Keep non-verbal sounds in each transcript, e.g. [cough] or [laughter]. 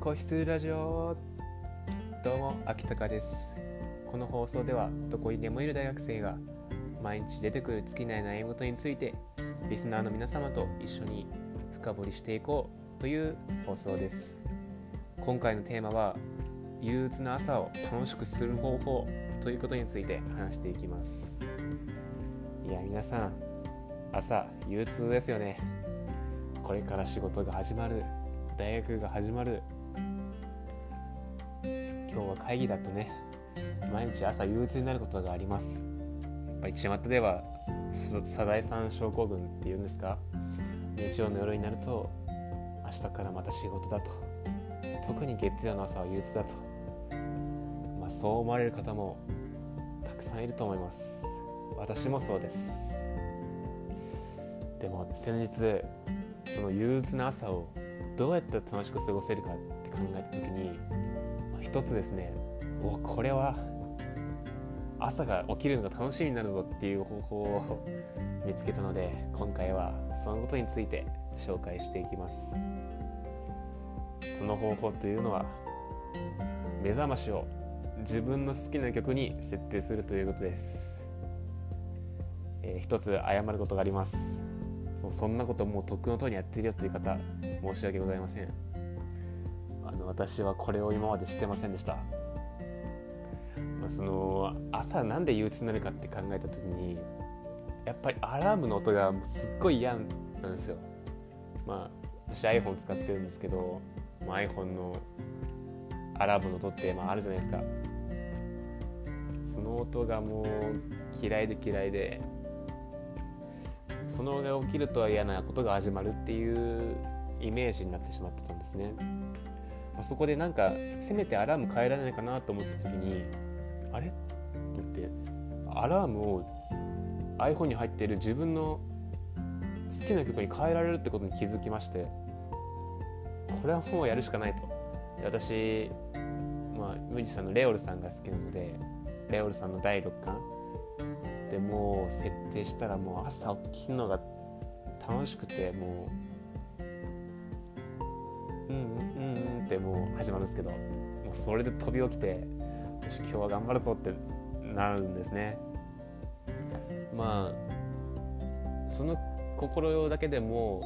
個室ラジオどうも秋高です。この放送ではどこにでもいる大学生が毎日出てくる尽きない悩み事についてリスナーの皆様と一緒に深掘りしていこうという放送です。今回のテーマは憂鬱な朝を楽しくする方法ということについて話していきます。いや皆さん朝憂鬱ですよね。これから仕事が始まる大学が始まる今日は会議だとね毎日朝憂鬱になることがあります。やっぱり巷ではサザエさん症候群っていうんですか？日曜の夜になると明日からまた仕事だと。特に月曜の朝は憂鬱だと、まあ、そう思われる方もたくさんいると思います。私もそうです。でも先日その憂鬱な朝をどうやったら楽しく過ごせるかって考えた時に、一つですね。おこれは朝が起きるのが楽しみになるぞっていう方法を [laughs] 見つけたので今回はそのことについて紹介していきます。その方法というのは目覚ましを自分の好きな曲に設定するということです、えー、一つ謝ることがあります。そんなこともうとっくのとおりやってるよという方申し訳ございません。あの私はこれを今まで知ってませんでした、まあ、その朝なんで憂鬱になるかって考えた時にやっぱりアラームの音がすっごい嫌なんですよ。まあ私 iPhone 使ってるんですけど、まあ、iPhone のアラームの音ってまああるじゃないですか。その音がもう嫌いで嫌いでそのが起きると嫌なことが始まるっていうイメージになってしまってたんですね、まあ、そこでなんかせめてアラーム変えられないかなと思った時にあれ？と思ってアラームを iPhone に入っている自分の好きな曲に変えられるってことに気づきましてこれはもうやるしかないと。私、まあ、ミュージシャンのレオルさんが好きなのでレオルさんの第6巻でもう設定したらもう朝起きるのが楽しくてもううんうんうんってもう始まるんですけどもうそれで飛び起きてよし今日は頑張るぞってなるんですね。まあその心だけでも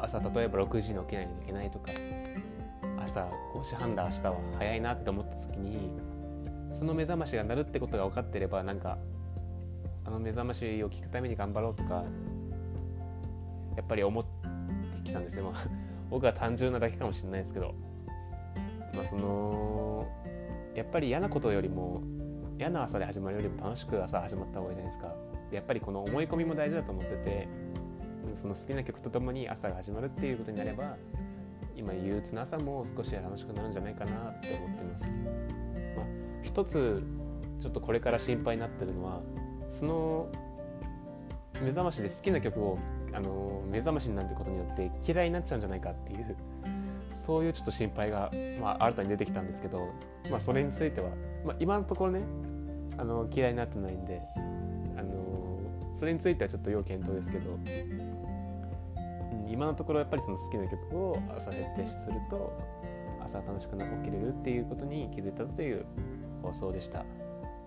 朝例えば6時に起きないといけないとか朝5時半だ明日は早いなって思った時にその目覚ましが鳴るってことが分かってればなんかあの目覚ましを聞くために頑張ろうとかやっぱり思ってきたんですよ、まあ、僕は単純なだけかもしれないですけど、まあ、そのやっぱり嫌なことよりも嫌な朝で始まるよりも楽しく朝始まった方がいいじゃないですか。やっぱりこの思い込みも大事だと思っててその好きな曲とともに朝が始まるっていうことになれば今憂鬱な朝も少し楽しくなるんじゃないかなって思ってます、まあ、一つちょっとこれから心配になってるのはその目覚ましで好きな曲をあの目覚ましになることによって嫌いになっちゃうんじゃないかっていうそういうちょっと心配が、まあ、新たに出てきたんですけど、まあ、それについては、まあ、今のところねあの嫌いになってないんで、あのそれについてはちょっと要検討ですけど、うん、今のところやっぱりその好きな曲を朝設定すると朝楽しく起きれるっていうことに気づいたという放送でした。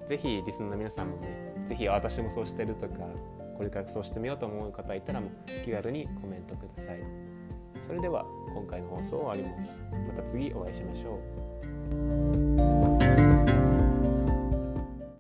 ぜひリスナーの皆さんもねぜひ私もそうしてるとかこれからそうしてみようと思う方いたらも気軽にコメントください。それでは今回の放送を終わります。また次お会いしましょう